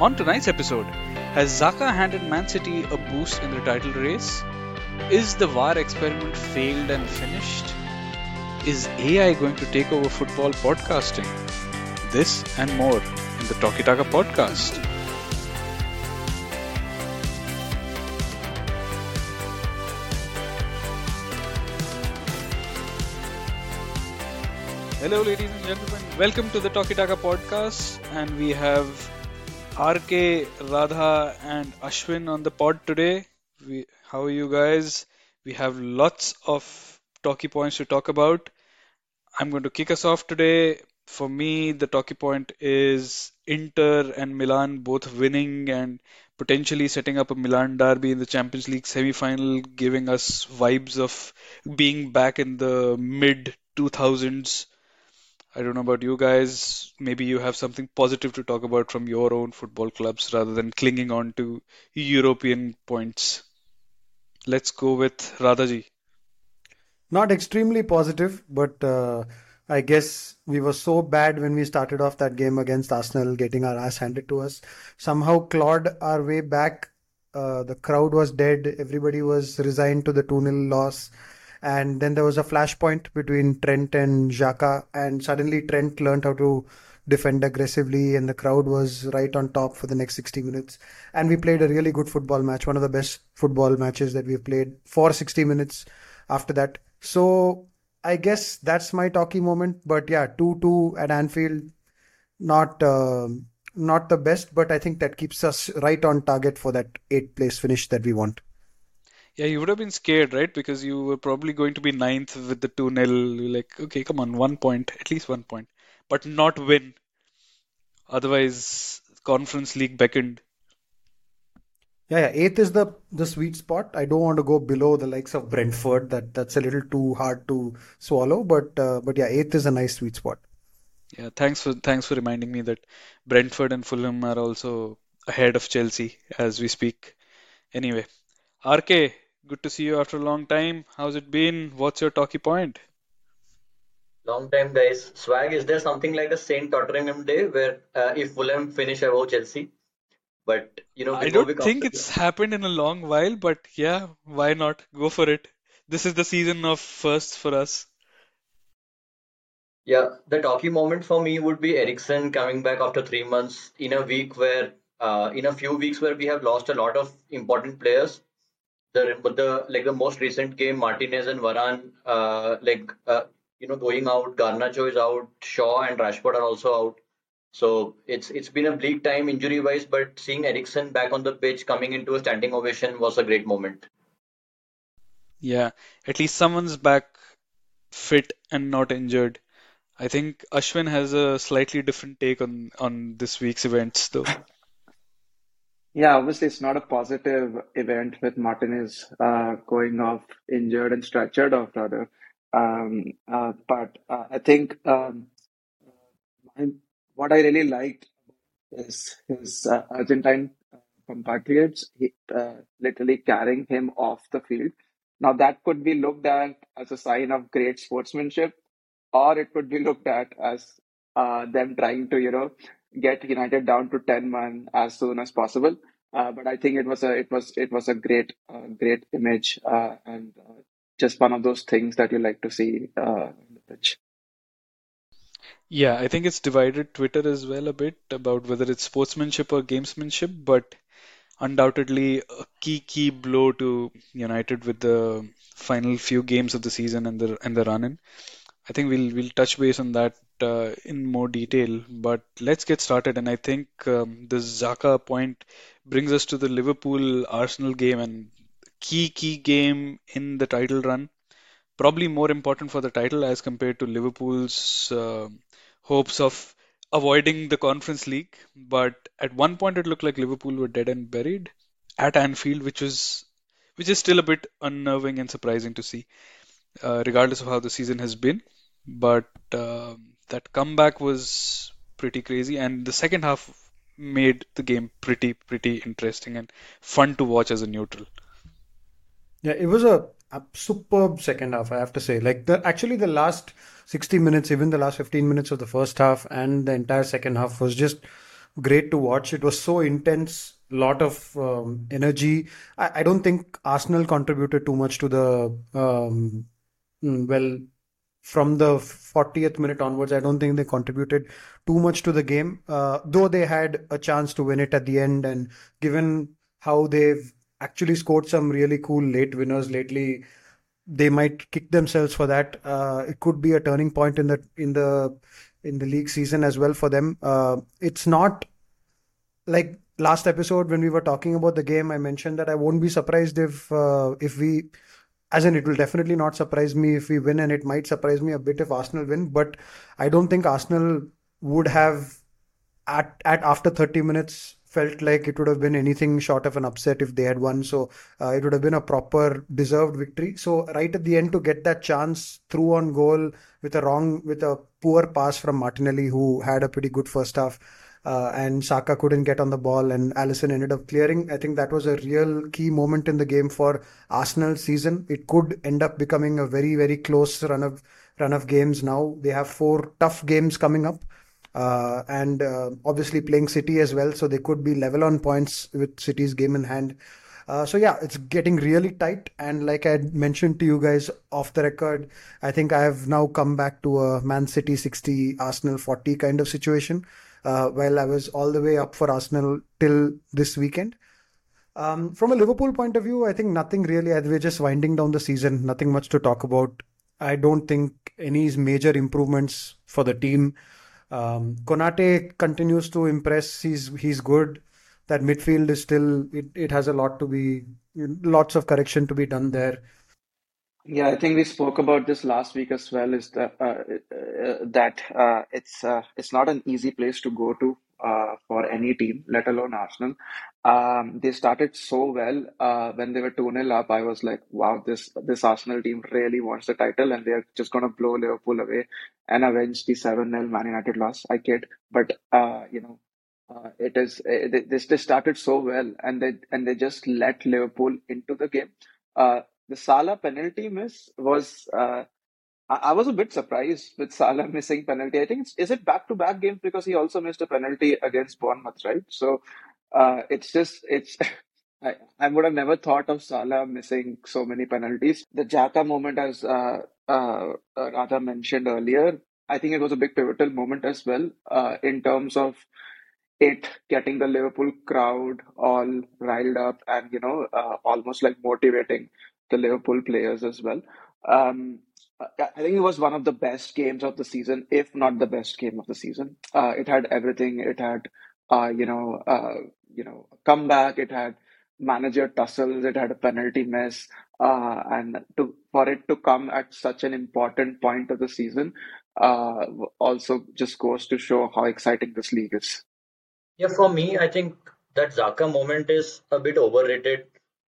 On tonight's episode, has Xhaka handed Man City a boost in the title race? Is the VAR experiment failed and finished? Is AI going to take over football podcasting? This and more in the Talkie Taka podcast. Hello, ladies and gentlemen. Welcome to the Talkie Taka podcast, and we have RK, Radha, and Ashwin on the pod today. We, how are you guys? We have lots of talkie points to talk about. I'm going to kick us off today. For me, the talkie point is Inter and Milan both winning and potentially setting up a Milan derby in the Champions League semi-final, giving us vibes of being back in the mid 2000s. I don't know about you guys. Maybe you have something positive to talk about from your own football clubs rather than clinging on to European points. Let's go with Radhaji. Not extremely positive, but uh, I guess we were so bad when we started off that game against Arsenal, getting our ass handed to us. Somehow clawed our way back. Uh, the crowd was dead. Everybody was resigned to the 2 0 loss. And then there was a flashpoint between Trent and Xhaka, and suddenly Trent learned how to defend aggressively, and the crowd was right on top for the next 60 minutes. And we played a really good football match, one of the best football matches that we've played for 60 minutes after that. So I guess that's my talkie moment. But yeah, 2 2 at Anfield, not. Uh, not the best, but I think that keeps us right on target for that eighth place finish that we want. Yeah, you would have been scared, right? Because you were probably going to be ninth with the 2 0. Like, okay, come on, one point, at least one point, but not win. Otherwise, Conference League beckoned. Yeah, yeah, eighth is the the sweet spot. I don't want to go below the likes of Brentford. That that's a little too hard to swallow. But uh, but yeah, eighth is a nice sweet spot. Yeah, thanks for thanks for reminding me that Brentford and Fulham are also ahead of Chelsea as we speak. Anyway, RK, good to see you after a long time. How's it been? What's your talkie point? Long time, guys. Swag, is there something like a Saint Tottenham Day where uh, if Fulham finish above Chelsea? But you know, I don't think it's happened in a long while, but yeah, why not? Go for it. This is the season of firsts for us. Yeah, the talkie moment for me would be Eriksen coming back after three months in a week where, uh, in a few weeks where we have lost a lot of important players. The the like the most recent game, Martinez and Varan, uh, like uh, you know, going out. Garnacho is out. Shaw and Rashford are also out. So it's it's been a bleak time injury wise, but seeing Eriksen back on the pitch, coming into a standing ovation, was a great moment. Yeah, at least someone's back fit and not injured. I think Ashwin has a slightly different take on on this week's events, though. Yeah, obviously it's not a positive event with Martinez uh, going off injured and stretchered off rather. Um, uh, but uh, I think um, what I really liked is his uh, Argentine compatriots he, uh, literally carrying him off the field. Now that could be looked at as a sign of great sportsmanship, or it could be looked at as uh, them trying to, you know, get United down to ten man as soon as possible. Uh, but I think it was a it was it was a great uh, great image uh, and uh, just one of those things that you like to see uh, on the pitch. Yeah, I think it's divided Twitter as well a bit about whether it's sportsmanship or gamesmanship, but undoubtedly a key key blow to United with the final few games of the season and the and the run in. I think we'll we'll touch base on that uh, in more detail, but let's get started. And I think um, the Xhaka point brings us to the Liverpool Arsenal game and key key game in the title run. Probably more important for the title as compared to Liverpool's uh, hopes of avoiding the Conference League. But at one point, it looked like Liverpool were dead and buried at Anfield, which was which is still a bit unnerving and surprising to see, uh, regardless of how the season has been. But uh, that comeback was pretty crazy, and the second half made the game pretty pretty interesting and fun to watch as a neutral. Yeah, it was a, a superb second half, I have to say. Like the actually the last 60 minutes, even the last 15 minutes of the first half and the entire second half was just great to watch. It was so intense, lot of um, energy. I, I, don't think Arsenal contributed too much to the um, mm, well from the 40th minute onwards. I don't think they contributed too much to the game, uh, though they had a chance to win it at the end. And given how they've actually scored some really cool late winners lately, they might kick themselves for that. Uh, it could be a turning point in the in the in the league season as well for them. Uh, it's not like last episode when we were talking about the game. I mentioned that I won't be surprised if uh, if we, as in, it will definitely not surprise me if we win, and it might surprise me a bit if Arsenal win. But I don't think Arsenal would have at at after 30 minutes felt like it would have been anything short of an upset if they had won. So uh, it would have been a proper deserved victory. So right at the end to get that chance through on goal with a wrong with a poor pass from Martinelli, who had a pretty good first half. Uh, and Saka couldn't get on the ball, and Alisson ended up clearing. I think that was a real key moment in the game for Arsenal season. It could end up becoming a very, very close run of run of games. Now they have four tough games coming up, uh, and uh, obviously playing City as well, so they could be level on points with City's game in hand. Uh, so yeah, it's getting really tight, and like I mentioned to you guys off the record, I think I have now come back to a Man City 60, Arsenal 40 kind of situation. Uh, while I was all the way up for Arsenal till this weekend. Um, from a Liverpool point of view, I think nothing really. We're just winding down the season. Nothing much to talk about. I don't think any major improvements for the team. Um, Konate continues to impress. He's he's good. That midfield is still it, it has a lot to be lots of correction to be done there. Yeah, I think we spoke about this last week as well. Is that uh, uh, that uh, it's uh, it's not an easy place to go to uh, for any team, let alone Arsenal. Um, they started so well uh, when they were 2 0 up. I was like, wow, this this Arsenal team really wants the title and they're just going to blow Liverpool away and avenge the 7 0 Man United loss. I kid. But, you know, uh, it is uh, they, they started so well and they and they just let Liverpool into the game. Uh, the Salah penalty miss was uh, I, was a bit surprised with Salah missing penalty. I think is it back to back games because he also missed a penalty against Bournemouth, right? So uh, it's just it's. I, I would have never thought of Salah missing so many penalties. The Xhaka moment, as uh, uh, Radha mentioned earlier, I think it was a big pivotal moment as well uh, in terms of it getting the Liverpool crowd all riled up and you know uh, almost like motivating the Liverpool players as well. Um, I think it was one of the best games of the season, if not the best game of the season. Uh, it had everything. It had, uh, you know, uh, you know, comeback. It had manager tussles. It had a penalty miss, uh, and to for it to come at such an important point of the season, uh, also just goes to show how exciting this league is. Yeah, for me, I think that Xhaka moment is a bit overrated.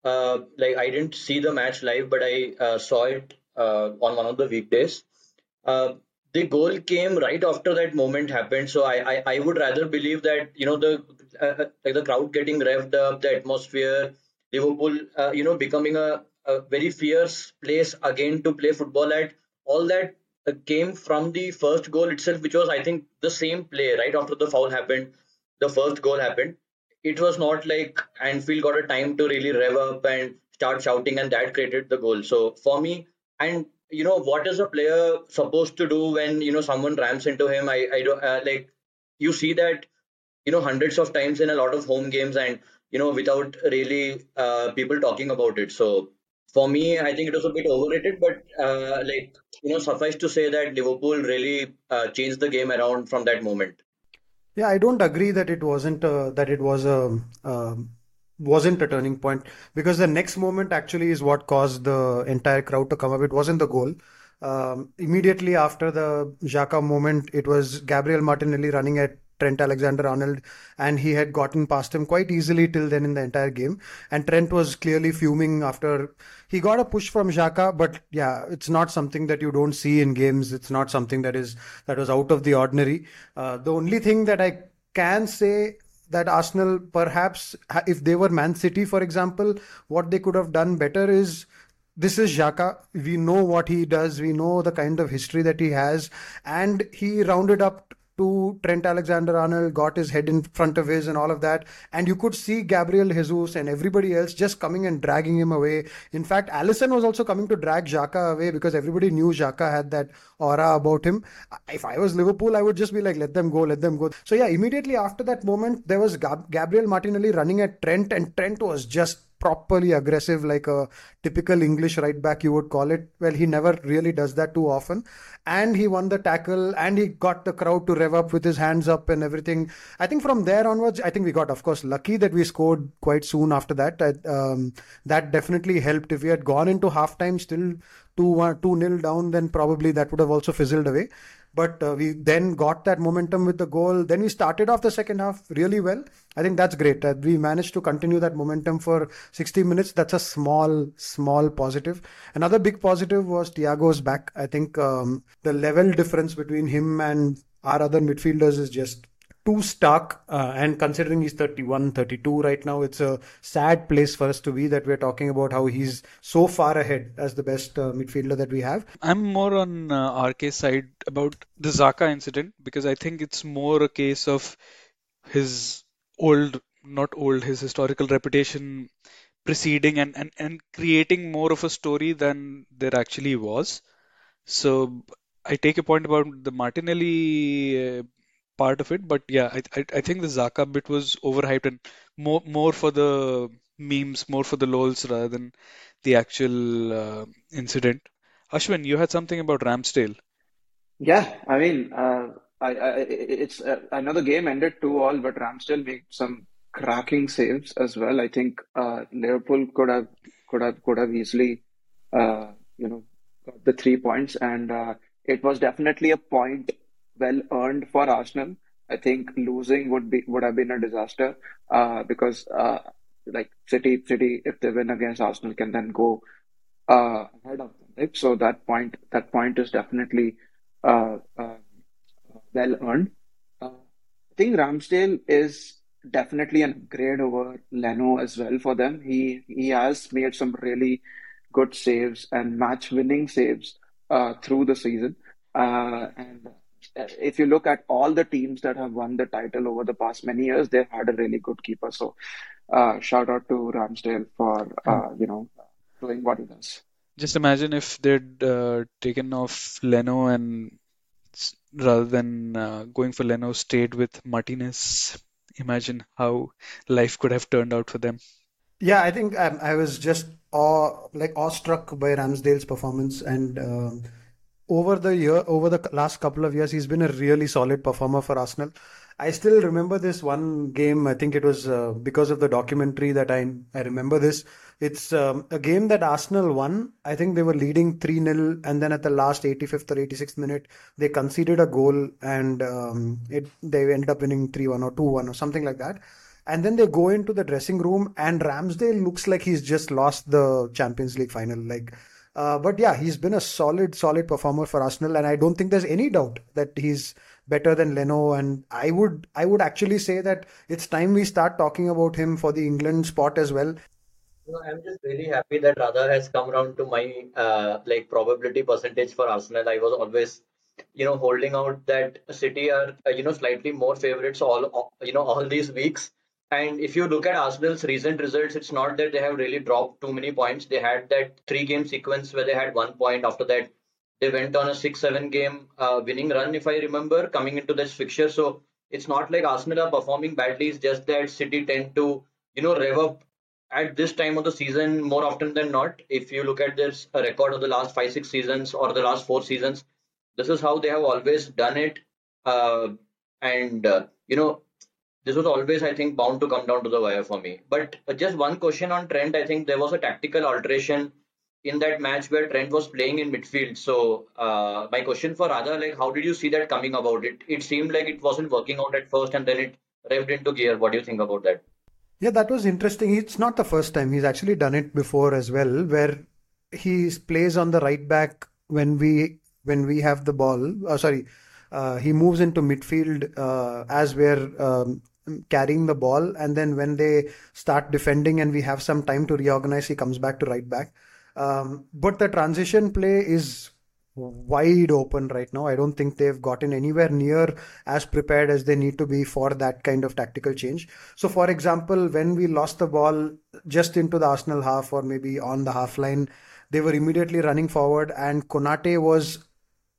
Uh, like I didn't see the match live, but I saw it uh, on one of the weekdays. Uh, the goal came right after that moment happened. So I, I, I would rather believe that you know the uh, like the crowd getting revved up, the atmosphere, Liverpool, uh, you know, becoming a, a very fierce place again to play football at. All that uh, came from the first goal itself, which was I think the same play right after the foul happened. The first goal happened. It was not like Anfield got a time to really rev up and start shouting, and that created the goal. So for me, and you know what is a player supposed to do when you know someone rams into him i i don't uh, like you see that you know hundreds of times in a lot of home games and you know without really uh, people talking about it so for me i think it was a bit overrated but uh, like you know suffice to say that liverpool really uh, changed the game around from that moment yeah i don't agree that it wasn't uh, that it was a um, wasn't a turning point because the next moment actually is what caused the entire crowd to come up. It wasn't the goal. Um, immediately after the Xhaka moment, it was Gabriel Martinelli running at Trent Alexander Arnold, and he had gotten past him quite easily till then in the entire game. And Trent was clearly fuming after he got a push from Xhaka, but yeah, it's not something that you don't see in games. It's not something that is that was out of the ordinary. Uh, the only thing that I can say that Arsenal perhaps if they were Man City for example what they could have done better is this is Xhaka we know what he does we know the kind of history that he has and he rounded up to Trent Alexander-Arnold, got his head in front of his and all of that. And you could see Gabriel Jesus and everybody else just coming and dragging him away. In fact, Alisson was also coming to drag Xhaka away because everybody knew Xhaka had that aura about him. If I was Liverpool, I would just be like, let them go, let them go. So yeah, immediately after that moment, there was Gab- Gabriel Martinelli running at Trent, and Trent was just properly aggressive, like a typical English right back, you would call it. Well, he never really does that too often. And he won the tackle and he got the crowd to rev up with his hands up and everything. I think from there onwards, I think we got, of course, lucky that we scored quite soon after that. Um, that definitely helped. If we had gone into halftime still 2 2 nil down, then probably that would have also fizzled away. But uh, we then got that momentum with the goal. Then we started off the second half really well. I think that's great. That we managed to continue that momentum for 60 minutes. That's a small, small positive. Another big positive was Thiago's back. I think um, the level difference between him and our other midfielders is just too stark. Uh, and considering he's 31, 32 right now, it's a sad place for us to be that we're talking about how he's so far ahead as the best uh, midfielder that we have. I'm more on uh, RK side about the Xhaka incident because I think it's more a case of his old, not old, his historical reputation preceding and, and, and creating more of a story than there actually was. So I take a point about the Martinelli uh, part of it, but yeah, I, I, I think the Xhaka bit was overhyped and more more for the memes, more for the lols rather than the actual uh, incident. Ashwin, you had something about Ramsdale. Yeah, I mean, uh, I, I it's uh, the game ended two all, but Ramsdale made some cracking saves as well. I think uh, Liverpool could have could have could have easily uh, you know got the three points, and uh, it was definitely a point well earned for Arsenal. I think losing would be would have been a disaster uh, because uh, like City City if they win against Arsenal can then go uh, ahead of them. Right? So that point that point is definitely uh, uh, well earned. Uh, I think Ramsdale is definitely an upgrade over Leno as well for them. He he has made some really good saves and match winning saves through the season. and if you look at all the teams that have won the title over the past many years, they've had a really good keeper. So, uh, shout out to Ramsdale for uh, you know doing what he does. Just imagine if they'd uh, taken off Leno and rather than uh, going for Leno, stayed with Martinez. Imagine how life could have turned out for them. Yeah, I think um, I was just awe, like awestruck by Ramsdale's performance and. Um, over the year, over the last couple of years, he's been a really solid performer for Arsenal. I still remember this one game. I think it was uh, because of the documentary that I I remember this. It's um, a game that Arsenal won. I think they were leading 3 0, and then at the last 85th or 86th minute, they conceded a goal and um, it they ended up winning 3 1 or 2 1 or something like that. And then they go into the dressing room, and Ramsdale looks like he's just lost the Champions League final. Like uh, but yeah, he's been a solid, solid performer for Arsenal, and I don't think there's any doubt that he's better than Leno. And I would, I would actually say that it's time we start talking about him for the England spot as well. I'm just really happy that Radha has come around to my uh, like probability percentage for Arsenal. I was always, you know, holding out that City are uh, you know slightly more favorites all you know all these weeks and if you look at Arsenal's recent results, it's not that they have really dropped too many points. They had that three game sequence where they had one point. After that, they went on a six, seven game uh, winning run, if I remember, coming into this fixture. So it's not like Arsenal are performing badly. It's just that City tend to, you know, rev up at this time of the season more often than not. If you look at this record of the last five, six seasons or the last four seasons, this is how they have always done it. Uh, and, uh, you know, this was always, I think, bound to come down to the wire for me. But just one question on Trent. I think there was a tactical alteration in that match where Trent was playing in midfield. So uh, my question for Radha, like, how did you see that coming about? It it seemed like it wasn't working out at first, and then it revved into gear. What do you think about that? Yeah, that was interesting. It's not the first time. He's actually done it before as well, where he plays on the right back when we when we have the ball. Uh, sorry, uh, he moves into midfield uh, as we're um, carrying the ball and then when they start defending and we have some time to reorganize he comes back to right back um, but the transition play is wide open right now. I don't think they've gotten anywhere near as prepared as they need to be for that kind of tactical change. So, for example, when we lost the ball just into the Arsenal half or maybe on the half line, they were immediately running forward, and Konate was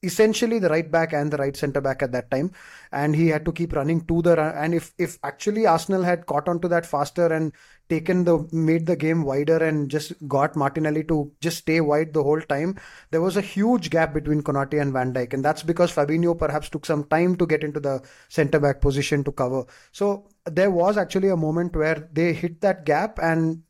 essentially the right back and the right centre back at that time. And he had to keep running to the and if if actually arsenal had caught on to that faster and taken the made the game wider and just got martinelli to just stay wide the whole time there was a huge gap between konate and van dijk. And that's because fabinho perhaps took some time to get into the centre back position to cover. So there was actually a moment where they hit that gap and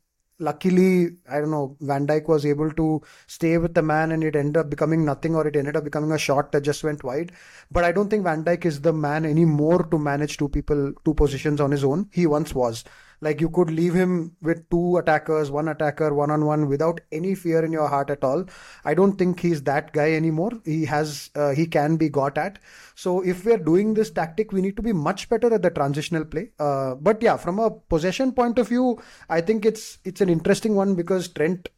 luckily, I don't know, Van Dijk was able to stay with the man and it ended up becoming nothing or it ended up becoming a shot that just went wide. But I don't think Van Dijk is the man anymore to manage two people, two positions on his own. He once was. Like you could leave him with two attackers, one attacker, one on one without any fear in your heart at all. I don't think he's that guy anymore. He has, uh, he can be got at. So if we're doing this tactic, we need to be much better at the transitional play. Uh, but yeah, from a possession point of view, I think it's it's an interesting one because Trent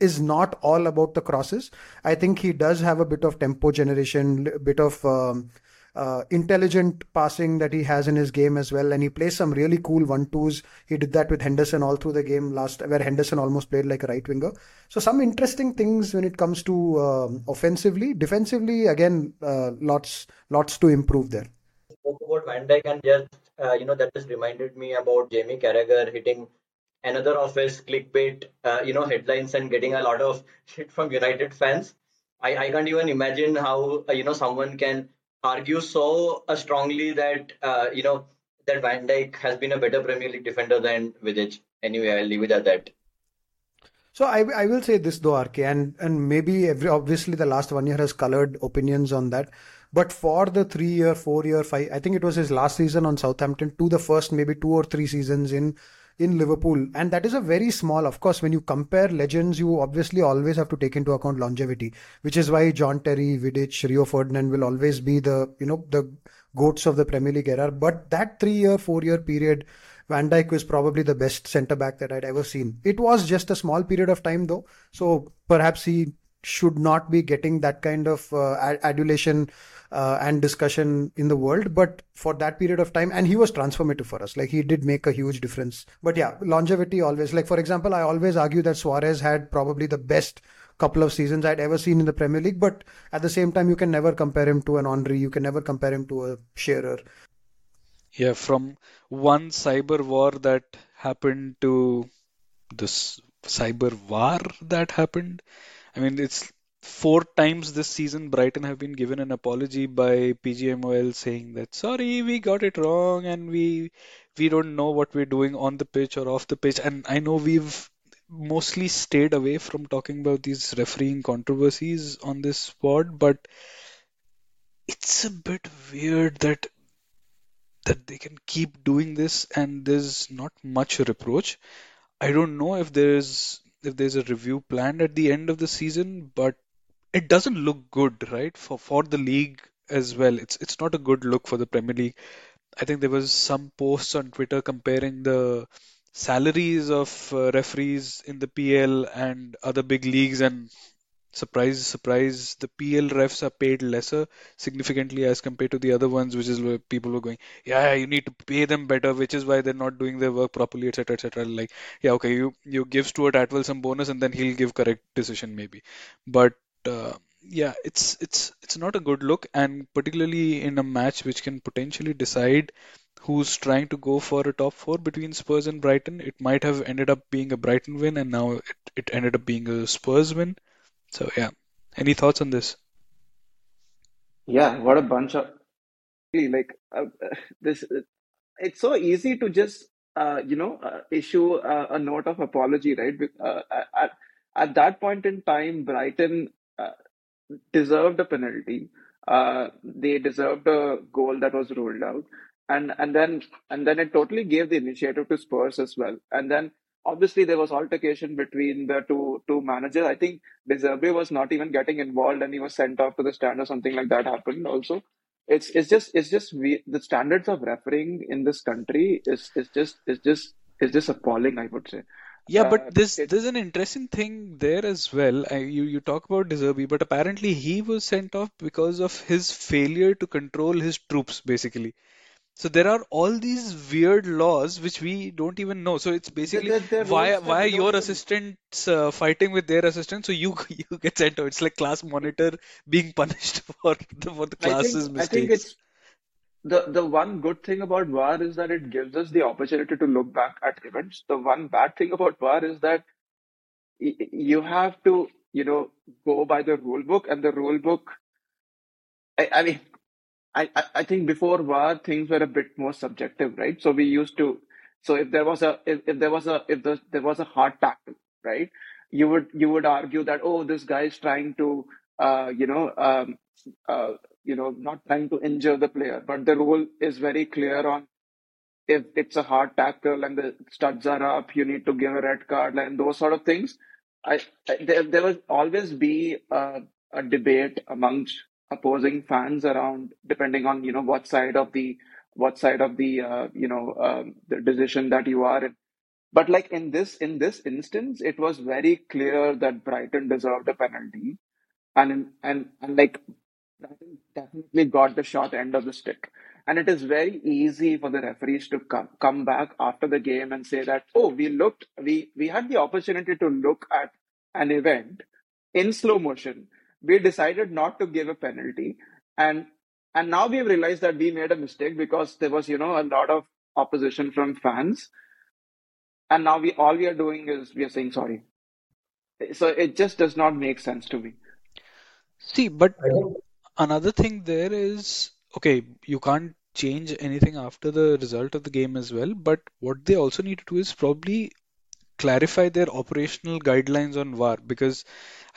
is not all about the crosses. I think he does have a bit of tempo generation, a bit of um, uh, intelligent passing that he has in his game as well. And he plays some really cool one twos. He did that with Henderson all through the game last, where Henderson almost played like a right winger. So some interesting things when it comes to uh, offensively, defensively. Again, uh, lots lots to improve there. Spoke about Van Dijk and just uh, you know that just reminded me about Jamie Carragher hitting another of his clickbait uh, you know headlines and getting a lot of shit from United fans. I, I can't even imagine how uh, you know someone can argue so strongly that uh, you know that Van Dijk has been a better Premier League defender than Vidic. Anyway, I'll leave it at that. So I, I will say this though, RK, and and maybe every obviously the last one year has colored opinions on that. But for the three year, four year, five, I think it was his last season on Southampton to the first maybe two or three seasons in in Liverpool. And that is a very small, of course, when you compare legends, you obviously always have to take into account longevity, which is why John Terry, Vidic, Rio Ferdinand will always be the, you know, the goats of the Premier League era. But that three year, four year period, Van Dijk was probably the best centre back that I'd ever seen. It was just a small period of time though. So perhaps he should not be getting that kind of uh, adulation uh, and discussion in the world but for that period of time and he was transformative for us. Like he did make a huge difference. But yeah longevity always like for example i always argue that suarez had probably the best couple of seasons i'd ever seen in the premier league but at the same time you can never compare him to an henry you can never compare him to a shearer. Yeah from one cyber war that happened to this cyber war that happened I mean, it's four times this season Brighton have been given an apology by PGMOL saying that sorry, we got it wrong and we we don't know what we're doing on the pitch or off the pitch. And I know we've mostly stayed away from talking about these refereeing controversies on this pod, but it's a bit weird that that they can keep doing this and there's not much reproach. I don't know if there's if there's a review planned at the end of the season, but it doesn't look good, right? For for the league as well. It's it's not a good look for the Premier League. I think there was some posts on Twitter comparing the salaries of uh, referees in the PL and other big leagues, and surprise, surprise, the PL refs are paid lesser significantly as compared to the other ones, which is where people were going, yeah, you need to pay them better, which is why they're not doing their work properly, etc., etc. Like, yeah, okay, you you give Stuart Atwell some bonus, and then he'll give correct decision maybe, but uh, yeah, it's it's it's not a good look, and particularly in a match which can potentially decide who's trying to go for a top four between Spurs and Brighton. It might have ended up being a Brighton win, and now it, it ended up being a Spurs win. So yeah, any thoughts on this? Yeah, what a bunch of like uh, this. It's so easy to just uh, you know uh, issue a, a, note of apology, right? Uh, at, at that point in time, Brighton deserved a penalty. Uh, they deserved a goal that was ruled out, and and then and then it totally gave the initiative to Spurs as well. And then obviously there was altercation between the two two managers. I think De was not even getting involved and he was sent off to the stand or something like that happened also. It's it's just it's just we, the standards of refereeing in this country is is just is just is just appalling. I would say. Yeah, Uh, but there's it there's an interesting thing there as well. I, you you talk about De Zerbi, but apparently he was sent off because of his failure to control his troops, basically. So there are all these weird laws which we don't even know. So it's there, basically there, there are why why are we don't your even assistants uh, fighting with their assistants, so you you get sent off. It's like class monitor being punished for the for the I think class's I think mistakes. it's the the one good thing about VAR is that it gives us the opportunity to look back at events. The one bad thing about VAR is that y- you have to, you know, go by the rule book, and the rule book. I, I mean, I, I think before VAR things were a bit more subjective, right? So we used to, so if there was a if, if there was a if the, there was a hard tackle, right? You would you would argue that oh this guy is trying to uh you know um uh you know not trying to injure the player, but the rule is very clear on if it's a hard tackle and the studs are up, you need to give a red card and those sort of things. I, I there, there will always be a, a debate amongst opposing fans around depending on you know what side of the what side of the uh, you know um, the decision that you are in. But like in this in this instance, it was very clear that Brighton deserved a penalty, and and and like definitely got the short end of the stick. And it is very easy for the referees to come come back after the game and say that, oh, we looked, we we had the opportunity to look at an event in slow motion. We decided not to give a penalty, and and now we've realized that we made a mistake because there was, you know, a lot of opposition from fans, and now we all we are doing is we are saying sorry. So it just does not make sense to me. See, but I think another thing there is okay, you can't change anything after the result of the game as well, but what they also need to do is probably clarify their operational guidelines on VAR because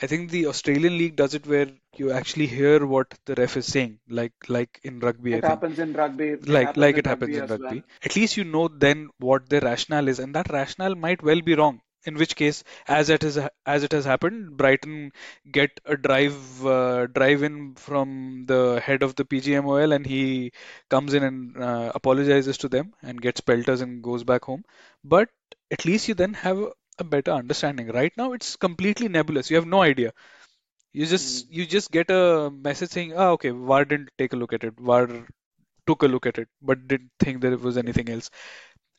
I think the Australian league does it where you actually hear what the ref is saying, like like in rugby, It happens in rugby. It Like like it happens in as well. rugby. At least you know then what their rationale is, and that rationale might well be wrong. In which case, as it is as it has happened, Brighton get a drive uh, drive in from the head of the PGMOL, and he comes in and uh, apologizes to them and gets pelters and goes back home. But at least you then have a better understanding. Right now, it's completely nebulous. You have no idea. You Mm. just you just get a message saying, "Ah, okay, VAR didn't take a look at it. VAR took a look at it, but didn't think there was anything else."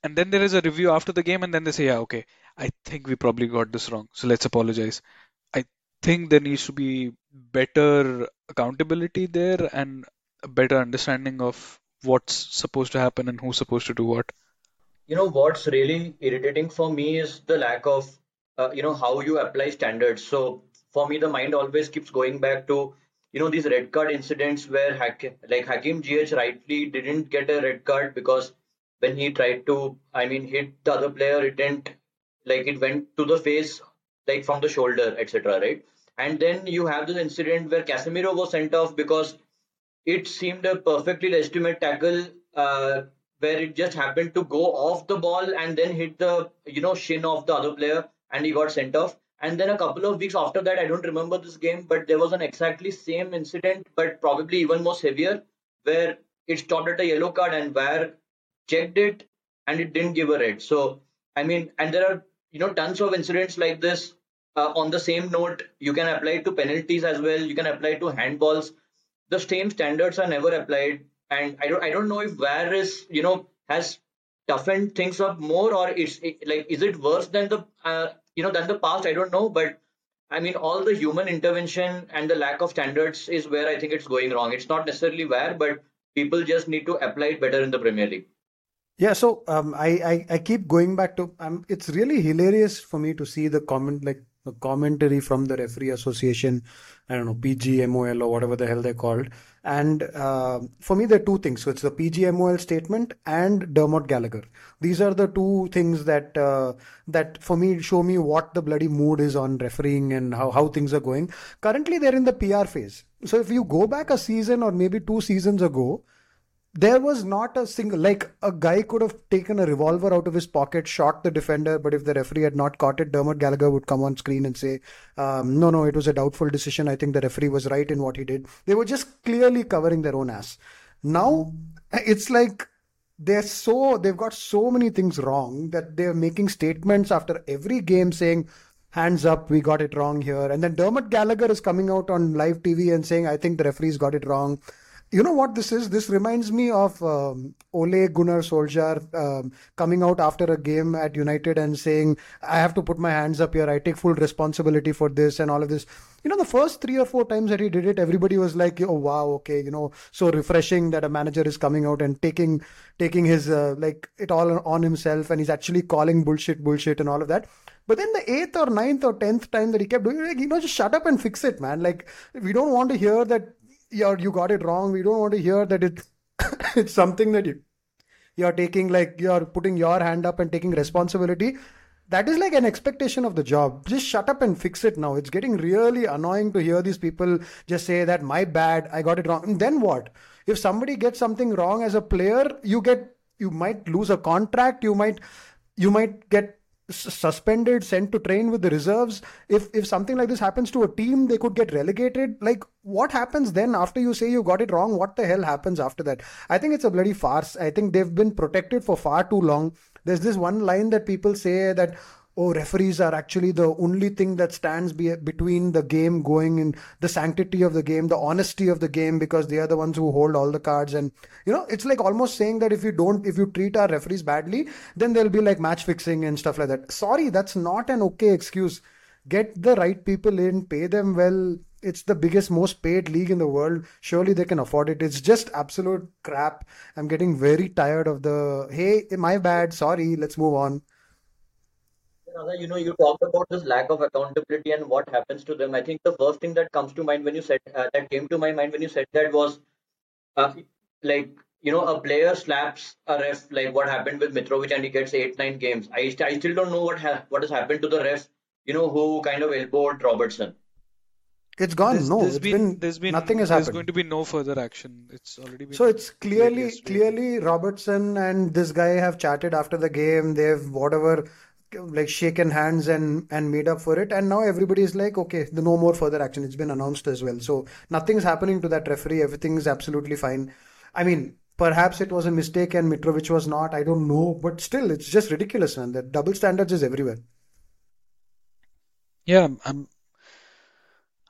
And then there is a review after the game, and then they say, "Yeah, okay, I think we probably got this wrong, so let's apologize." I think there needs to be better accountability there and a better understanding of what's supposed to happen and who's supposed to do what. you know what's really irritating for me is the lack of uh, you know how you apply standards so for me the mind always keeps going back to you know these red card incidents where Hakim, like Hakim GH rightly didn't get a red card because when he tried to I mean hit the other player it didn't like it went to the face like from the shoulder etc right and then you have this incident where Casemiro was sent off because it seemed a perfectly legitimate tackle uh, where it just happened to go off the ball and then hit the you know shin of the other player and he got sent off. And then a couple of weeks after that, I don't remember this game, but there was an exactly same incident, but probably even more severe, where it stopped at a yellow card and where checked it and it didn't give a red. So I mean, and there are you know tons of incidents like this. Uh, on the same note, you can apply it to penalties as well. You can apply it to handballs the same standards are never applied and i don't i don't know if VAR is you know has toughened things up more or it's it, like is it worse than the uh, you know than the past i don't know but i mean all the human intervention and the lack of standards is where i think it's going wrong it's not necessarily VAR but people just need to apply it better in the premier league Yeah, so um, I, I I keep going back to um, it's really hilarious for me to see the comment like the commentary from the referee association, I don't know PGMOL or whatever the hell they're called, and uh, for me there are two things. So it's the PGMOL statement and Dermot Gallagher. These are the two things that uh, that for me show me what the bloody mood is on refereeing and how how things are going. Currently they're in the PR phase. So if you go back a season or maybe two seasons ago there was not a single like a guy could have taken a revolver out of his pocket, shot the defender, but if the referee had not caught it, Dermot Gallagher would come on screen and say, um, "No, no, it was a doubtful decision. I think the referee was right in what he did." They were just clearly covering their own ass. Now it's like they're so they've got so many things wrong that they're making statements after every game saying hands up we got it wrong here and then Dermot Gallagher is coming out on live TV and saying I think the referees got it wrong you know what this is? This reminds me of um, Ole Gunnar Solskjaer um, coming out after a game at United and saying, I have to put my hands up here. I take full responsibility for this and all of this. You know, the first three or four times that he did it, everybody was like, oh, wow, okay, you know, so refreshing that a manager is coming out and taking taking his, uh, like, it all on himself and he's actually calling bullshit, bullshit and all of that. But then the eighth or ninth or tenth time that he kept doing it, like, you know, just shut up and fix it, man. Like, we don't want to hear that you you got it wrong. We don't want to hear that it it's something that you you're taking like you're putting your hand up and taking responsibility. That is like an expectation of the job. Just shut up and fix it now. It's getting really annoying to hear these people just say that my bad, I got it wrong. And then what? If somebody gets something wrong as a player, you get you might lose a contract, you might you might get suspended, sent to train with the reserves. If if something like this happens to a team, they could get relegated. Like, what happens then after you say you got it wrong? What the hell happens after that? I think it's a bloody farce. I think they've been protected for far too long. There's this one line that people say that oh, referees are actually the only thing that stands be- between the game going and the sanctity of the game, the honesty of the game, because they are the ones who hold all the cards. And, you know, it's like almost saying that if you don't, if you treat our referees badly, then there'll be like match fixing and stuff like that. Sorry, that's not an okay excuse. Get the right people in, pay them well. It's the biggest, most paid league in the world. Surely they can afford it. It's just absolute crap. I'm getting very tired of the, hey, my bad, sorry, let's move on you know, you talked about this lack of accountability and what happens to them. I think the first thing that comes to mind when you said uh, that came to my mind when you said that was, uh, like you know, a player slaps a ref, like what happened with Mitrovic, and he gets eight nine games. I, st- I still don't know what ha- what has happened to the ref. You know, who kind of elbowed Robertson. It's gone. There's, no, there's been, been, there's been nothing has there's happened. There's going to be no further action. It's already been. So it's clearly clearly Robertson and this guy have chatted after the game. They've whatever like shaken hands and and made up for it. And now everybody is like okay the no more further action. It's been announced as well. So nothing's happening to that referee. Everything's absolutely fine. I mean perhaps it was a mistake and mitrovic was not. I don't know. But still it's just ridiculous man. That double standards is everywhere. Yeah i'm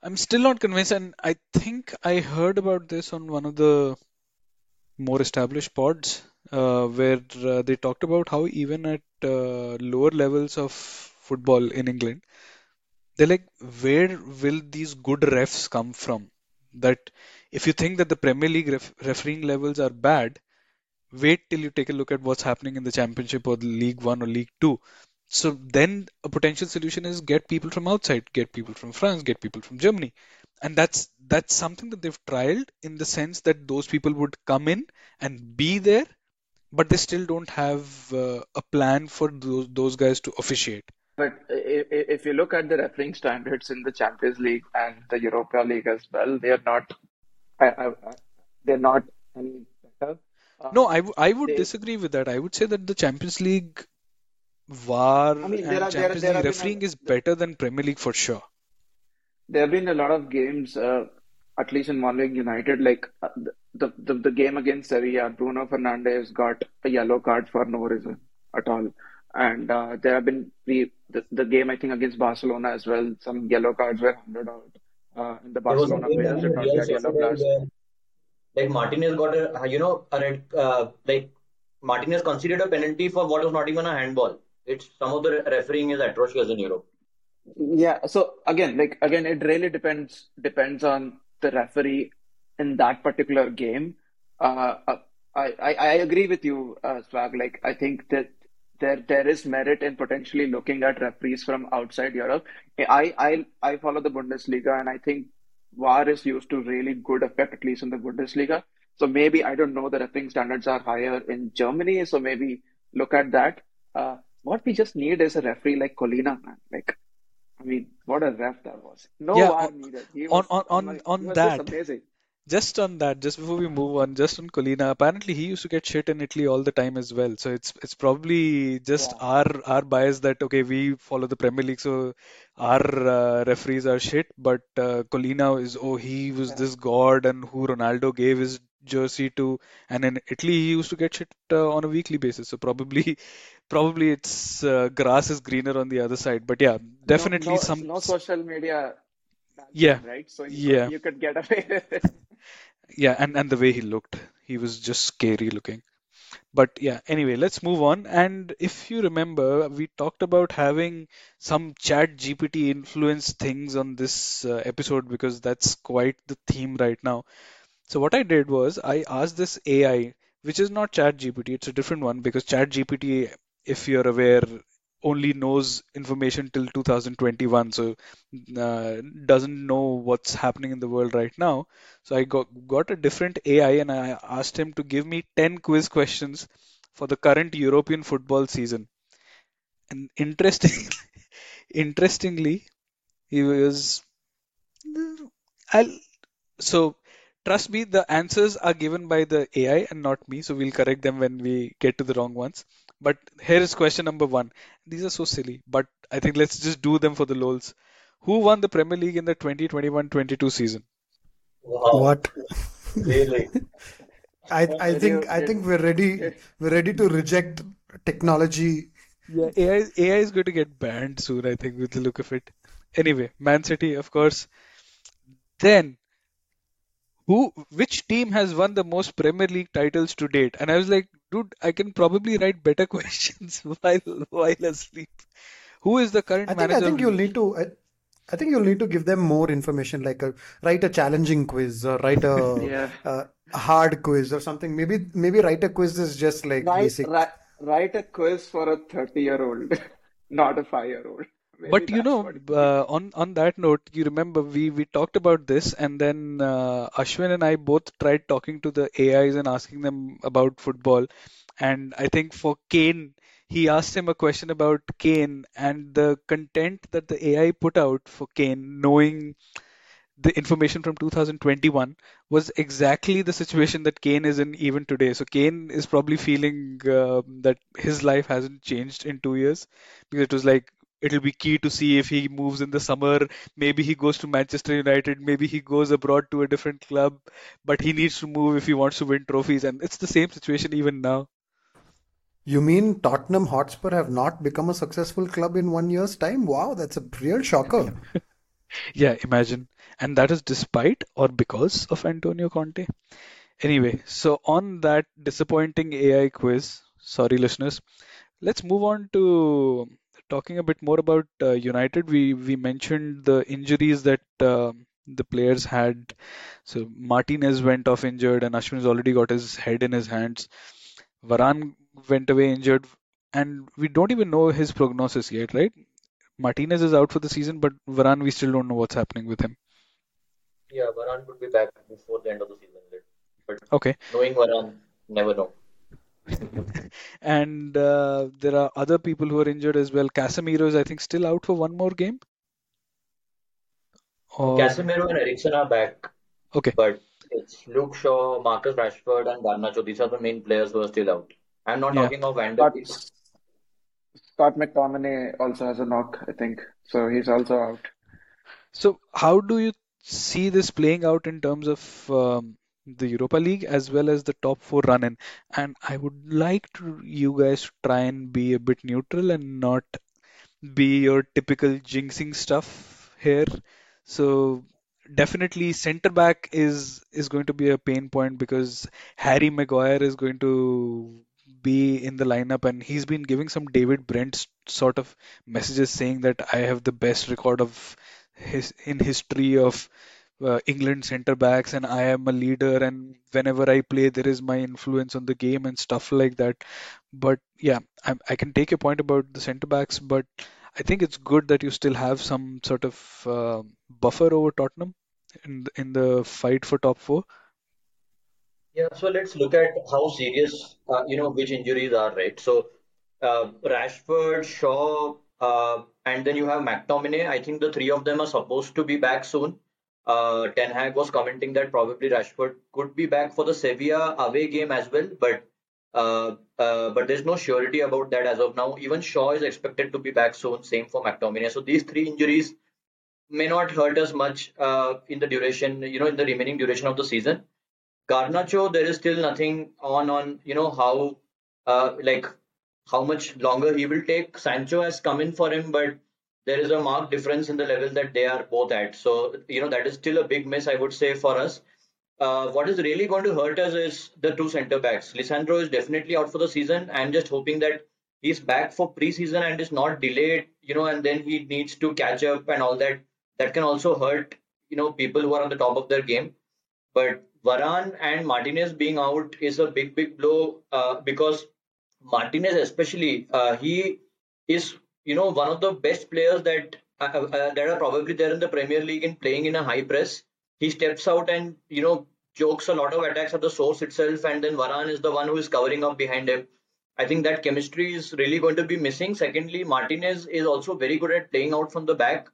i'm still not convinced. And i think i heard about this on one of the more established pods uh, where uh, they talked about how even at uh, lower levels of football in England, they're like, where will these good refs come from? That if you think that the Premier League ref- refereeing levels are bad, wait till you take a look at what's happening in the Championship or the League One or League Two. So then a potential solution is get people from outside, get people from France, get people from Germany, and that's that's something that they've trialed in the sense that those people would come in and be there but they still don't have uh, a plan for those, those guys to officiate. But if, you look at the refereeing standards in the Champions League and the Europa League as well, they are not. I, I, they're not any better. Uh, no, I, I would they, disagree with that. I would say that the Champions League VAR I mean, and are, Champions there, there League refereeing a, is better than Premier League for sure. There have been a lot of games, uh, at least in one league United, like uh, the, the, the game against Sevilla, Bruno Fernandes got a yellow card for no reason at all. And uh, there have been the, the, the game I think against Barcelona as well. Some yellow cards were handed out. Uh, in the Barcelona players did not get yellow cards. Like Martinez got a you know a red uh, like Martinez considered a penalty for what was not even a handball. It's some of the refereeing is atrocious in Europe. Yeah. So again, like again, it really depends depends on the referee in that particular game. Uh, uh, I, I, I agree with you, uh, Swag. Like I think that there there is merit in potentially looking at referees from outside Europe. I I I follow the Bundesliga, and I think VAR is used to really good effect, at least in the Bundesliga. So maybe I don't know the refereeing standards are higher in Germany, so maybe look at that. Uh, what we just need is a referee like Collina, man. Like, I mean, what a ref that was. No yeah, VAR needed. He was, on on on, on that. Amazing. Just on that, just before we move on, just on Collina, apparently he used to get shit in Italy all the time as well. So it's it's probably just yeah. our our bias that okay we follow the Premier League, so our uh, referees are shit. But uh, Collina is oh he was yeah. this god and who Ronaldo gave his jersey to, and in Italy he used to get shit uh, on a weekly basis. So probably, probably it's uh, grass is greener on the other side. But yeah, definitely no, some. no social media Yeah, right? So you could yeah, you could get away with it. Yeah, and and the way he looked, he was just scary looking. But yeah, anyway, let's move on. And if you remember, we talked about having some ChatGPT influence things on this uh, episode because that's quite the theme right now. So what I did was I asked this AI, which is not ChatGPT it's a different one because ChatGPT if you're aware, only knows information till 2021, so uh, doesn't know what's happening in the world right now. So I got got a different AI and I asked him to give me 10 quiz questions for the current European football season. And interesting, interestingly, he was I'll so trust me, the answers are given by the AI and not me, so we'll correct them when we get to the wrong ones. But here is question number one. These are so silly, but I think let's just do them for the lols. Who won the Premier League in the 2021-22 season? Wow, What? really? I I think I think we're ready we're ready to reject technology. Yeah, AI, AI is going to get banned soon, I think, with the look of it. Anyway, Man City, of course. Then, who, which team has won the most Premier League titles to date? And I was like, dude, I can probably write better questions while while asleep. Who is the current I think I think you'll need to I, I think you'll need to give them more information, like a write a challenging quiz or write a, yeah. Uh, a hard quiz or something. Maybe maybe write a quiz is just like Write, basic. write, write a quiz for a 30 year old, not a 5 year old. Maybe But you know, what it needs. uh, on on that note, you remember we we talked about this, and then uh, Ashwin and I both tried talking to the AIs and asking them about football. And I think for Kane, he asked him a question about Kane, and the content that the AI put out for Kane, knowing the information from 2021 was exactly the situation that Kane is in even today. So Kane is probably feeling um that his life hasn't changed in two years because it was like it'll be key to see if he moves in the summer. Maybe he goes to Manchester United. Maybe he goes abroad to a different club. But he needs to move if he wants to win trophies. And it's the same situation even now. You mean Tottenham Hotspur have not become a successful club in one year's time? Wow, that's a real shocker. Yeah, imagine. And that is despite or because of Antonio Conte. Anyway, so on that disappointing AI quiz, sorry listeners, let's move on to talking a bit more about uh, United. We we mentioned the injuries that uh, the players had. So Martinez went off injured, and Ashwin's already got his head in his hands. Varane went away injured, and we don't even know his prognosis yet, right? Martinez is out for the season, but Varane, we still don't know what's happening with him. Yeah, Varane would be back before the end of the season. But Okay. knowing Varane, never know. And uh, there are other people who are injured as well. Casemiro is, I think, still out for one more game. Or Casemiro and Eriksen are back, okay, but it's Luke Shaw, Marcus Rashford, and Garnacho. These are the main players who are still out. I'm not yeah. talking of Van der Scott, Beek. Scott McTominay also has a knock, I think. So he's also out. So how do you see this playing out in terms of um, the Europa League as well as the top four run-in? And I would like to you guys to try and be a bit neutral and not be your typical jinxing stuff here. So definitely centre back is is going to be a pain point because Harry Maguire is going to be in the lineup and he's been giving some David Brent sort of messages saying that I have the best record of his in history of uh, England centre backs and I am a leader and whenever I play there is my influence on the game and stuff like that. But yeah, I, I can take your point about the centre backs, but I think it's good that you still have some sort of uh, buffer over Tottenham in the, in the fight for top four. Yeah, so let's look at how serious, uh, you know, which injuries are, right? So, uh, Rashford, Shaw, uh, and then you have McTominay. I think the three of them are supposed to be back soon. Uh, Ten Hag was commenting that probably Rashford could be back for the Sevilla away game as well, but uh, uh, but there's no surety about that as of now. Even Shaw is expected to be back soon. Same for McTominay. So these three injuries may not hurt us much uh, in the duration, you know, in the remaining duration of the season. Garnacho, there is still nothing on on you know how uh, like how much longer he will take. Sancho has come in for him, but there is a marked difference in the level that they are both at. So you know that is still a big miss, I would say, for us. Uh, what is really going to hurt us is the two centre backs. Lisandro is definitely out for the season. I'm just hoping that he's back for preseason and is not delayed, you know, and then he needs to catch up and all that. That can also hurt, you know, people who are on the top of their game. But Varane and Martinez being out is a big, big blow uh, because Martinez, especially, uh, he is you know one of the best players that uh, uh, that are probably there in the Premier League in playing in a high press. He steps out and you know jokes a lot of attacks at the source itself, and then Varane is the one who is covering up behind him. I think that chemistry is really going to be missing. Secondly, Martinez is also very good at playing out from the back.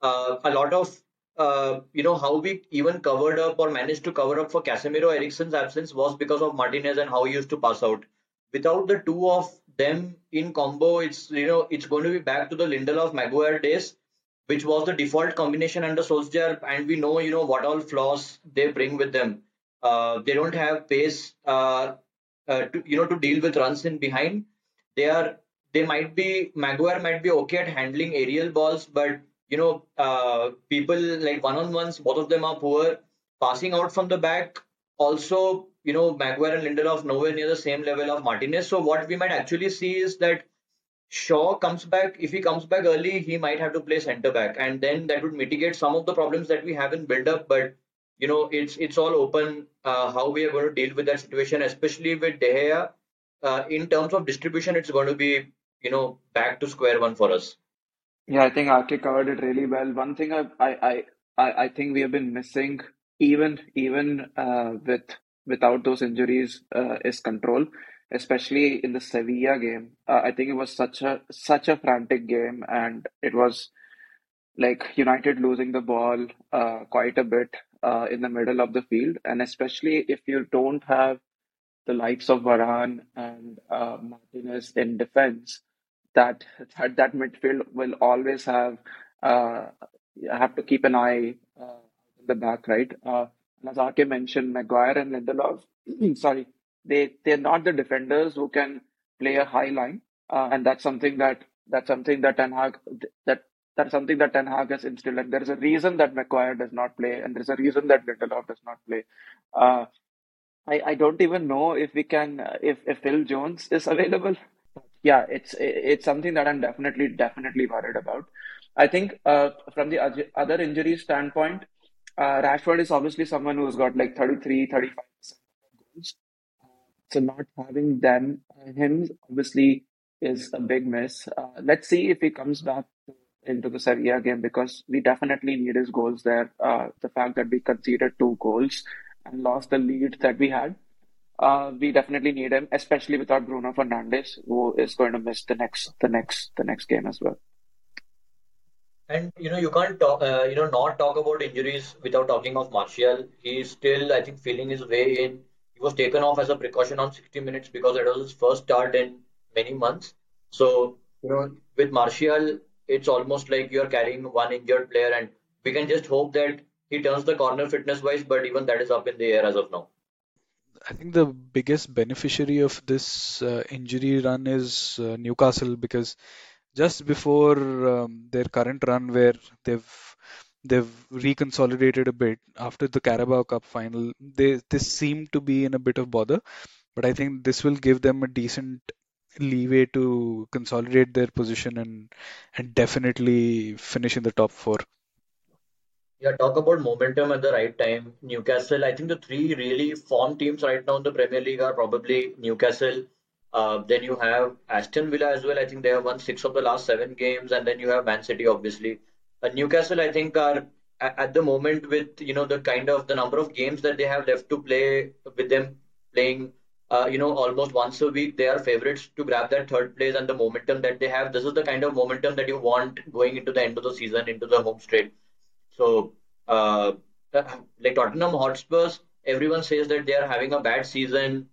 Uh, a lot of uh, you know how we even covered up or managed to cover up for Casemiro Eriksen's absence was because of Martinez and how he used to pass out. Without the two of them in combo, it's you know it's going to be back to the Lindelof Maguire days, which was the default combination under Solskjaer, and we know you know what all flaws they bring with them. Uh, they don't have pace, uh, uh, to you know to deal with runs in behind. They are they might be Maguire might be okay at handling aerial balls, but you know uh, people like one on ones, both of them are poor. Passing out from the back, also you know, Maguire and Lindelof nowhere near the same level of Martinez. So what we might actually see is that Shaw comes back. If he comes back early, he might have to play centre back, and then that would mitigate some of the problems that we have in build up. But you know, it's it's all open uh, how we are going to deal with that situation, especially with De Gea. Uh, in terms of distribution, it's going to be you know back to square one for us. Yeah, I think RK covered it really well. One thing I I I, I think we have been missing even even uh, with without those injuries uh, is control, especially in the Sevilla game. Uh, I think it was such a such a frantic game, and it was like United losing the ball uh, quite a bit uh, in the middle of the field, and especially if you don't have the likes of Varane and uh, Martinez in defense, that that that midfield will always have uh, have to keep an eye uh, in the back, right? As RK mentioned, Maguire and Lindelof, sorry, they they're not the defenders who can play a high line, uh, and that's something that that's something that Ten Hag that that's something that Ten Hag has instilled. And there is a reason that Maguire does not play, and there's a reason that Lindelof does not play. Uh, I I don't even know if we can if if Phil Jones is available. Yeah, it's it's something that I'm definitely definitely worried about. I think uh, from the other injury standpoint, uh, Rashford is obviously someone who's got like 33, 35% goals. So not having them, uh, him obviously is a big miss. Uh, let's see if he comes back into the Sevilla game because we definitely need his goals there. Uh, the fact that we conceded two goals and lost the lead that we had, uh, we definitely need him, especially without Bruno Fernandes, who is going to miss the next, the next, the next game as well. And you know, you can't talk, uh, you know, not talk about injuries without talking of Martial. He's still, I think, feeling his way in. He was taken off as a precaution on 60 minutes because it was his first start in many months. So, you know, with Martial, it's almost like you're carrying one injured player, and we can just hope that he turns the corner fitness wise, but even that is up in the air as of now. I think the biggest beneficiary of this uh, injury run is uh, Newcastle because just before um, their current run where they've they've reconsolidated a bit after the Carabao Cup final. They they seem to be in a bit of bother, but I think this will give them a decent leeway to consolidate their position and and definitely finish in the top four. Yeah, talk about momentum at the right time. Newcastle, I think the three really form teams right now in the Premier League are probably Newcastle, uh, then you have Aston Villa as well. I think they have won six of the last seven games, and then you have Man City, obviously. Uh, Newcastle, I think, are at the moment with you know the kind of the number of games that they have left to play with them playing. Uh, you know, almost once a week, they are favorites to grab that third place and the momentum that they have. This is the kind of momentum that you want going into the end of the season, into the home straight. So, uh, like Tottenham Hotspurs, everyone says that they are having a bad season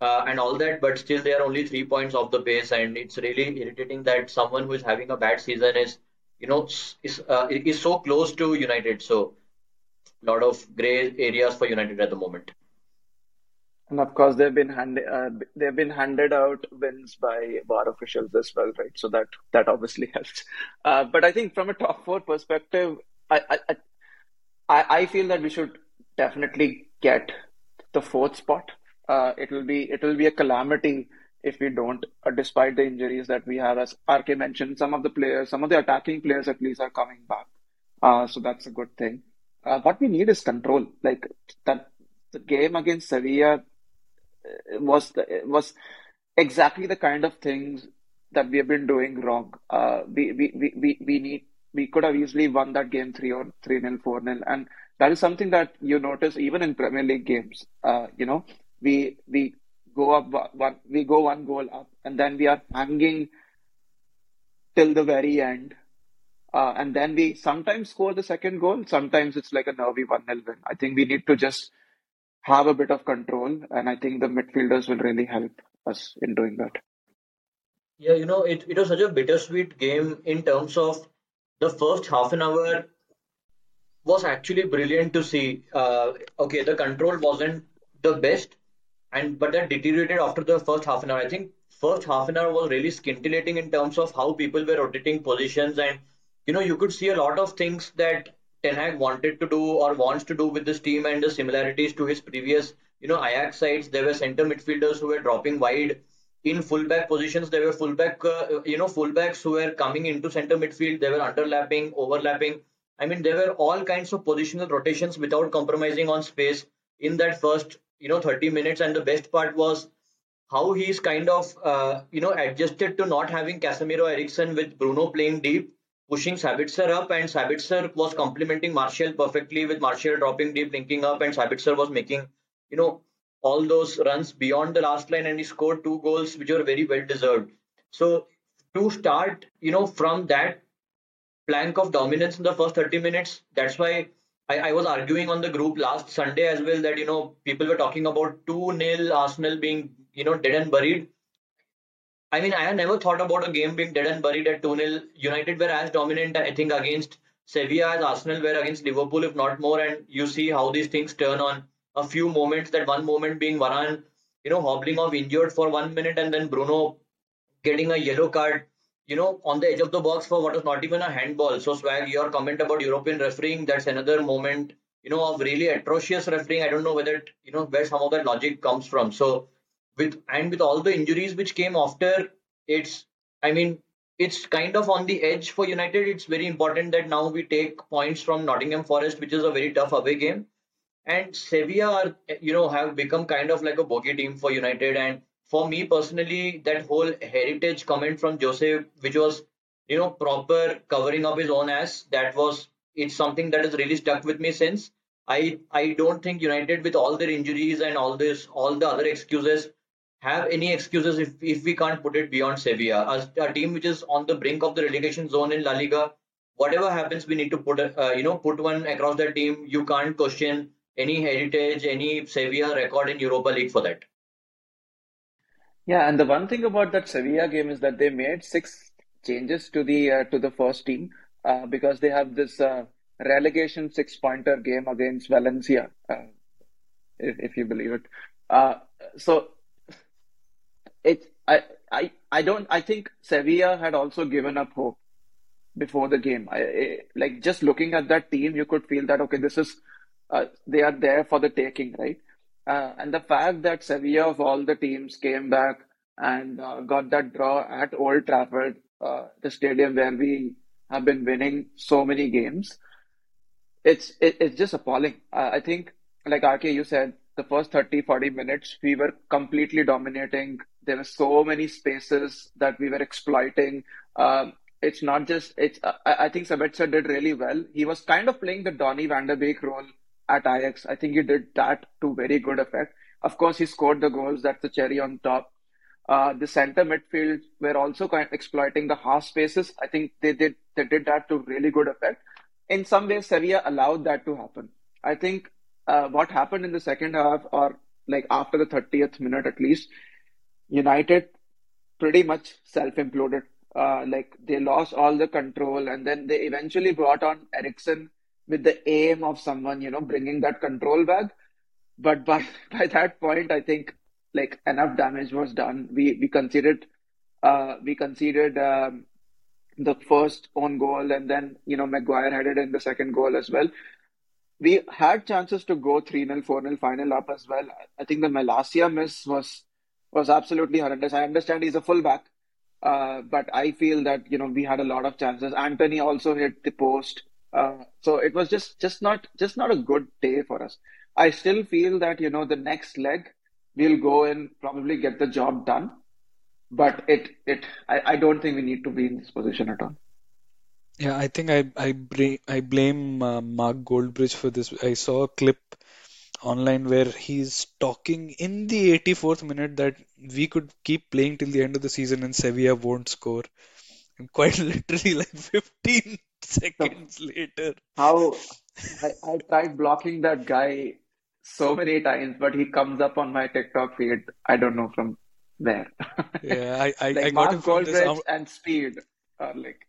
uh, and all that, but still they are only three points off the pace, and it's really irritating that someone who is having a bad season is, you know, is uh, is so close to United. So, a lot of grey areas for United at the moment. And of course, they've been handed uh, they've been handed out wins by VAR officials as well, right? So that that obviously helps. Uh, but I think from a top four perspective, I I I feel that we should definitely get the fourth spot. Uh, it will be it will be a calamity if we don't, uh, despite the injuries that we have. As RK mentioned, some of the players, some of the attacking players at least, are coming back. Uh, so that's a good thing. Uh, what we need is control. Like that, the game against Sevilla was the, was exactly the kind of things that we have been doing wrong. Uh, we, we, we, we, we need we could have easily won that game three or three nil, four nil, and that is something that you notice even in Premier League games. Uh, you know, we we go up one, we go one goal up, and then we are hanging till the very end. Uh, and then we sometimes score the second goal. Sometimes it's like a nervy 1 0 win. I think we need to just have a bit of control, and I think the midfielders will really help us in doing that. Yeah, you know, it, it was such a bittersweet game in terms of the first half an hour was actually brilliant to see. Uh, okay, the control wasn't the best, and but that deteriorated after the first half an hour. I think first half an hour was really scintillating in terms of how people were rotating positions, and you know, you could see a lot of things that Ten Hag wanted to do or wants to do with this team and the similarities to his previous, you know, Ajax sides. There were center midfielders who were dropping wide in fullback positions. There were fullback, uh, you know, fullbacks who were coming into center midfield. They were underlapping, overlapping. I mean, there were all kinds of positional rotations without compromising on space in that first, you know, 30 minutes. And the best part was how he's kind of, uh, you know, adjusted to not having Casemiro Eriksen with Bruno playing deep pushing Sabitzer up, and Sabitzer was complementing Martial perfectly with Martial dropping deep, linking up, and Sabitzer was making, you know, all those runs beyond the last line, and he scored two goals which were very well deserved. So to start, you know, from that plank of dominance in the first 30 minutes, that's why I, I was arguing on the group last Sunday as well that you know people were talking about 2 0 Arsenal being you know dead and buried I mean, I had never thought about a game being dead and buried at 2 0. United were as dominant, I think, against Sevilla as Arsenal were against Liverpool, if not more. And you see how these things turn on a few moments. That one moment being Varane, you know, hobbling off injured for one minute, and then Bruno getting a yellow card, you know, on the edge of the box for what was not even a handball. So, Swag, your comment about European refereeing, that's another moment, you know, of really atrocious refereeing. I don't know whether, you know, where some of that logic comes from. So, with and with all the injuries which came after, it's I mean it's kind of on the edge for United. It's very important that now we take points from Nottingham Forest, which is a very tough away game, and Sevilla, are, you know, have become kind of like a bogey team for United. And for me personally, that whole heritage comment from Jose, which was you know proper covering up his own ass, that was it's something that has really stuck with me since. I I don't think United with all their injuries and all this all the other excuses have any excuses if, if we can't put it beyond Sevilla. As a team which is on the brink of the relegation zone in La Liga, whatever happens, we need to put a, uh, you know put one across the team. You can't question any heritage, any Sevilla record in Europa League for that. Yeah, and the one thing about that Sevilla game is that they made six changes to the uh, to the first team uh, because they have this uh, relegation six pointer game against Valencia, uh, if, if you believe it. Uh, so it I, I I don't I think Sevilla had also given up hope before the game. I, like just looking at that team, you could feel that okay, this is uh, they are there for the taking, right? Uh, and the fact that Sevilla of all the teams came back and uh, got that draw at Old Trafford, uh, the stadium where we have been winning so many games, it's it, it's just appalling. I think, like RK, you said, the first 30, 40 minutes, we were completely dominating. There were so many spaces that we were exploiting. Um, it's not just, it's, uh, I think Sabitzer did really well. He was kind of playing the Donny van der Beek role at Ajax. I think he did that to very good effect. Of course, he scored the goals. That's the cherry on top. Uh, the center midfield were also kind of exploiting the half spaces. I think they did they did that to really good effect. In some ways, Sevilla allowed that to happen. I think uh, what happened in the second half, or like after the 30th minute at least, United pretty much self imploded. Uh, like they lost all the control, and then they eventually brought on Eriksen with the aim of someone, you know, bringing that control back. but by by that point, I think like enough damage was done. We we conceded uh, we conceded um, the first own goal, and then you know Maguire headed in the second goal as well. We had chances to go 3 0, 4 0 final up as well. I think the Malacia miss was was absolutely horrendous. I understand he's a fullback, uh, but I feel that you know we had a lot of chances. Antony also hit the post, uh, so it was just just not just not a good day for us. I still feel that you know the next leg we'll go and probably get the job done, but it it I, I don't think we need to be in this position at all. Yeah, I think I I, bra- I blame uh, Mark Goldbridge for this. I saw a clip online where he's talking in the 84th minute that we could keep playing till the end of the season and Sevilla won't score. And quite literally, like 15 So seconds later. how I, I tried blocking that guy so many times, but he comes up on my TikTok feed. I don't know from where. Yeah, I, I, I got him from this. Um, and Speed are like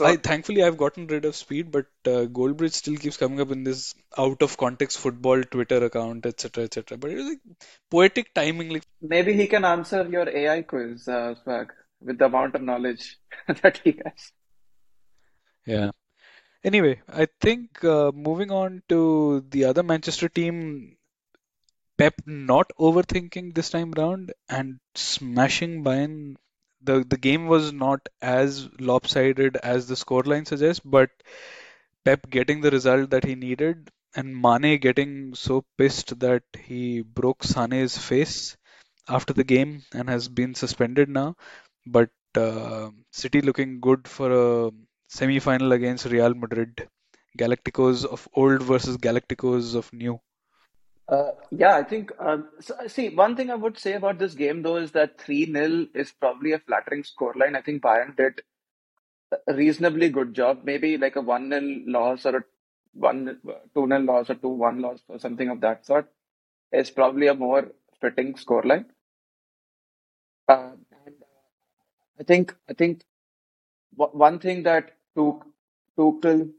I thankfully I've gotten rid of speed, but uh, Goldbridge still keeps coming up in this out of context football Twitter account, etc., etc. But it was like poetic timing, like Maybe he can answer your AI quiz, uh, Swag, with the amount of knowledge that he has. Yeah. Anyway, I think uh, moving on to the other Manchester team, Pep not overthinking this time round and smashing Bayern. The the game was not as lopsided as the scoreline suggests, but Pep getting the result that he needed and Mane getting so pissed that he broke Sane's face after the game and has been suspended now. But uh, City looking good for a semi-final against Real Madrid. Galacticos of old versus Galacticos of new. Uh, yeah, I think. Um, so, uh, see, one thing I would say about this game, though, is that 3 nil is probably a flattering scoreline. I think Bayern did a reasonably good job. Maybe like a 1 nil loss or a 1 2 nil loss or 2 1 loss or something of that sort is probably a more fitting scoreline. Uh, and I think I think one thing that Tuch- Tuchel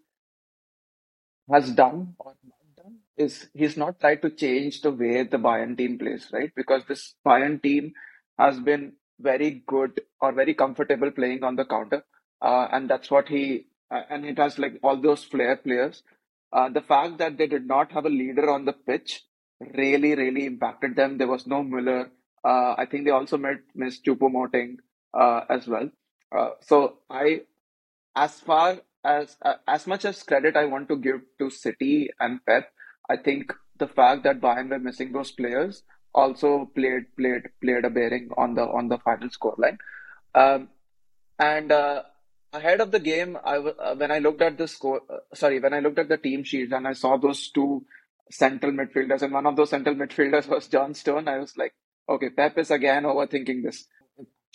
has done or not done is he's not tried to change the way the Bayern team plays, right? Because this Bayern team has been very good or very comfortable playing on the counter, uh, and that's what he uh, and it has like all those flair players. Uh, the fact that they did not have a leader on the pitch really, really impacted them. There was no Müller. Uh, I think they also met Miss Choupo-Moting uh, as well. Uh, so I as far as uh, as much as credit I want to give to City and Pep, I think the fact that Bayern were missing those players also played played played a bearing on the on the final scoreline. Um, and uh, ahead of the game, I uh, when I looked at the score, uh, sorry, when I looked at the team sheet and I saw those two central midfielders, and one of those central midfielders was John Stone, I was like, okay, Pep is again overthinking this.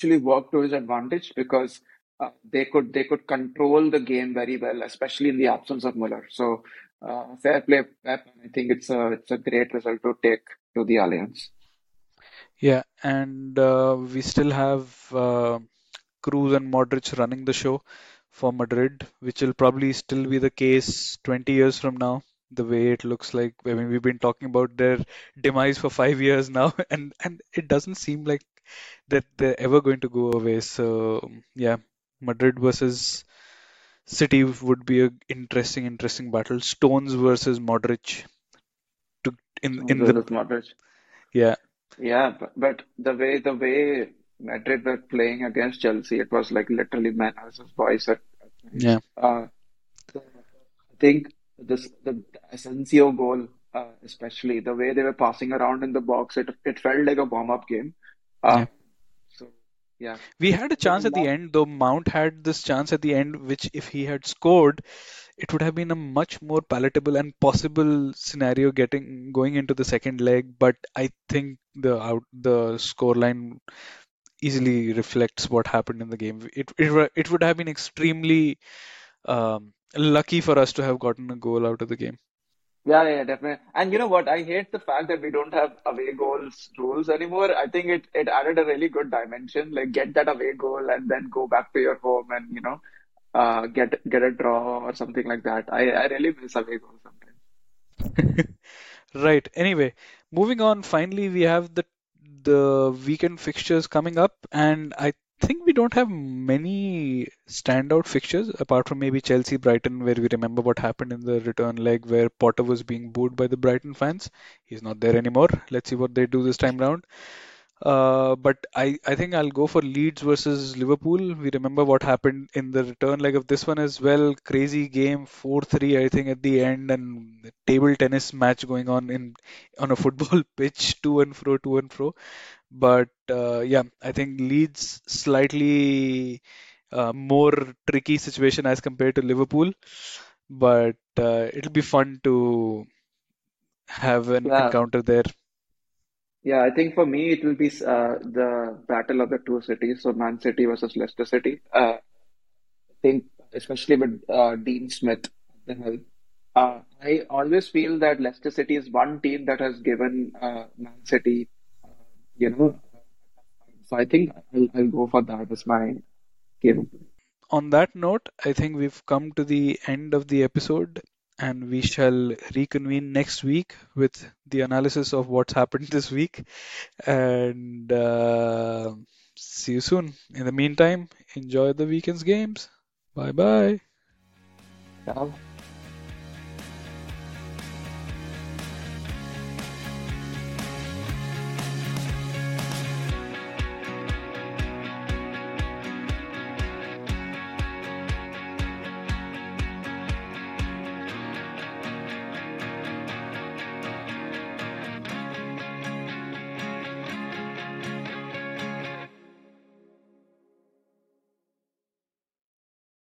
Actually worked to his advantage because uh, they could they could control the game very well, especially in the absence of Muller. So uh, fair play, Pep. I think it's a it's a great result to take to the Allianz. Yeah, and uh, we still have uh, Kroos and Modric running the show for Madrid, which will probably still be the case 20 years from now, the way it looks like. I mean, we've been talking about their demise for five years now, and and it doesn't seem like that they're ever going to go away. So yeah, Madrid versus City would be a interesting, interesting battle. Stones versus Modric to in in the Modric. yeah Yeah, but, but the way the way Madrid were playing against Chelsea, it was like literally man versus boys at, yeah Uh, so I think this the Asensio goal, uh, especially the way they were passing around in the box, it it felt like a warm-up game. Uh, yeah. so yeah, We had a chance at the end, though Mount had this chance at the end, which if he had scored, it would have been a much more palatable and possible scenario getting going into the second leg. But I think the out the scoreline easily reflects what happened in the game. It it, it would have been extremely um, lucky for us to have gotten a goal out of the game. Yeah, yeah, definitely. And you know what? I hate the fact that we don't have away goals rules anymore. I think it it added a really good dimension. Like get that away goal and then go back to your home and you know, uh, get get a draw or something like that. I I really miss away goals sometimes. Right. Anyway, moving on. Finally, we have the the weekend fixtures coming up, and I think we don't have many standout fixtures apart from maybe Chelsea Brighton, where we remember what happened in the return leg where Potter was being booed by the Brighton fans. He's not there anymore. Let's see what they do this time round. Uh, but I, I think I'll go for Leeds versus Liverpool. We remember what happened in the return leg of this one as well. Crazy game, 4-3, I think, at the end, and table tennis match going on in on a football pitch, to and fro, to and fro. But uh, yeah, I think Leeds slightly uh, more tricky situation as compared to Liverpool. But uh, it'll be fun to have an Yeah, encounter there. Yeah. I think for me it will be uh, the battle of the two cities. So Man City versus Leicester City. Uh, I think especially with uh, Dean Smith the helm. Uh, I always feel that Leicester City is one team that has given uh, Man City, uh, you know. So I think I'll, I'll go for that as my game. On that note, I think we've come to the end of the episode, and we shall reconvene next week with the analysis of what's happened this week. And uh, see you soon. In the meantime, enjoy the weekend's games. Bye bye.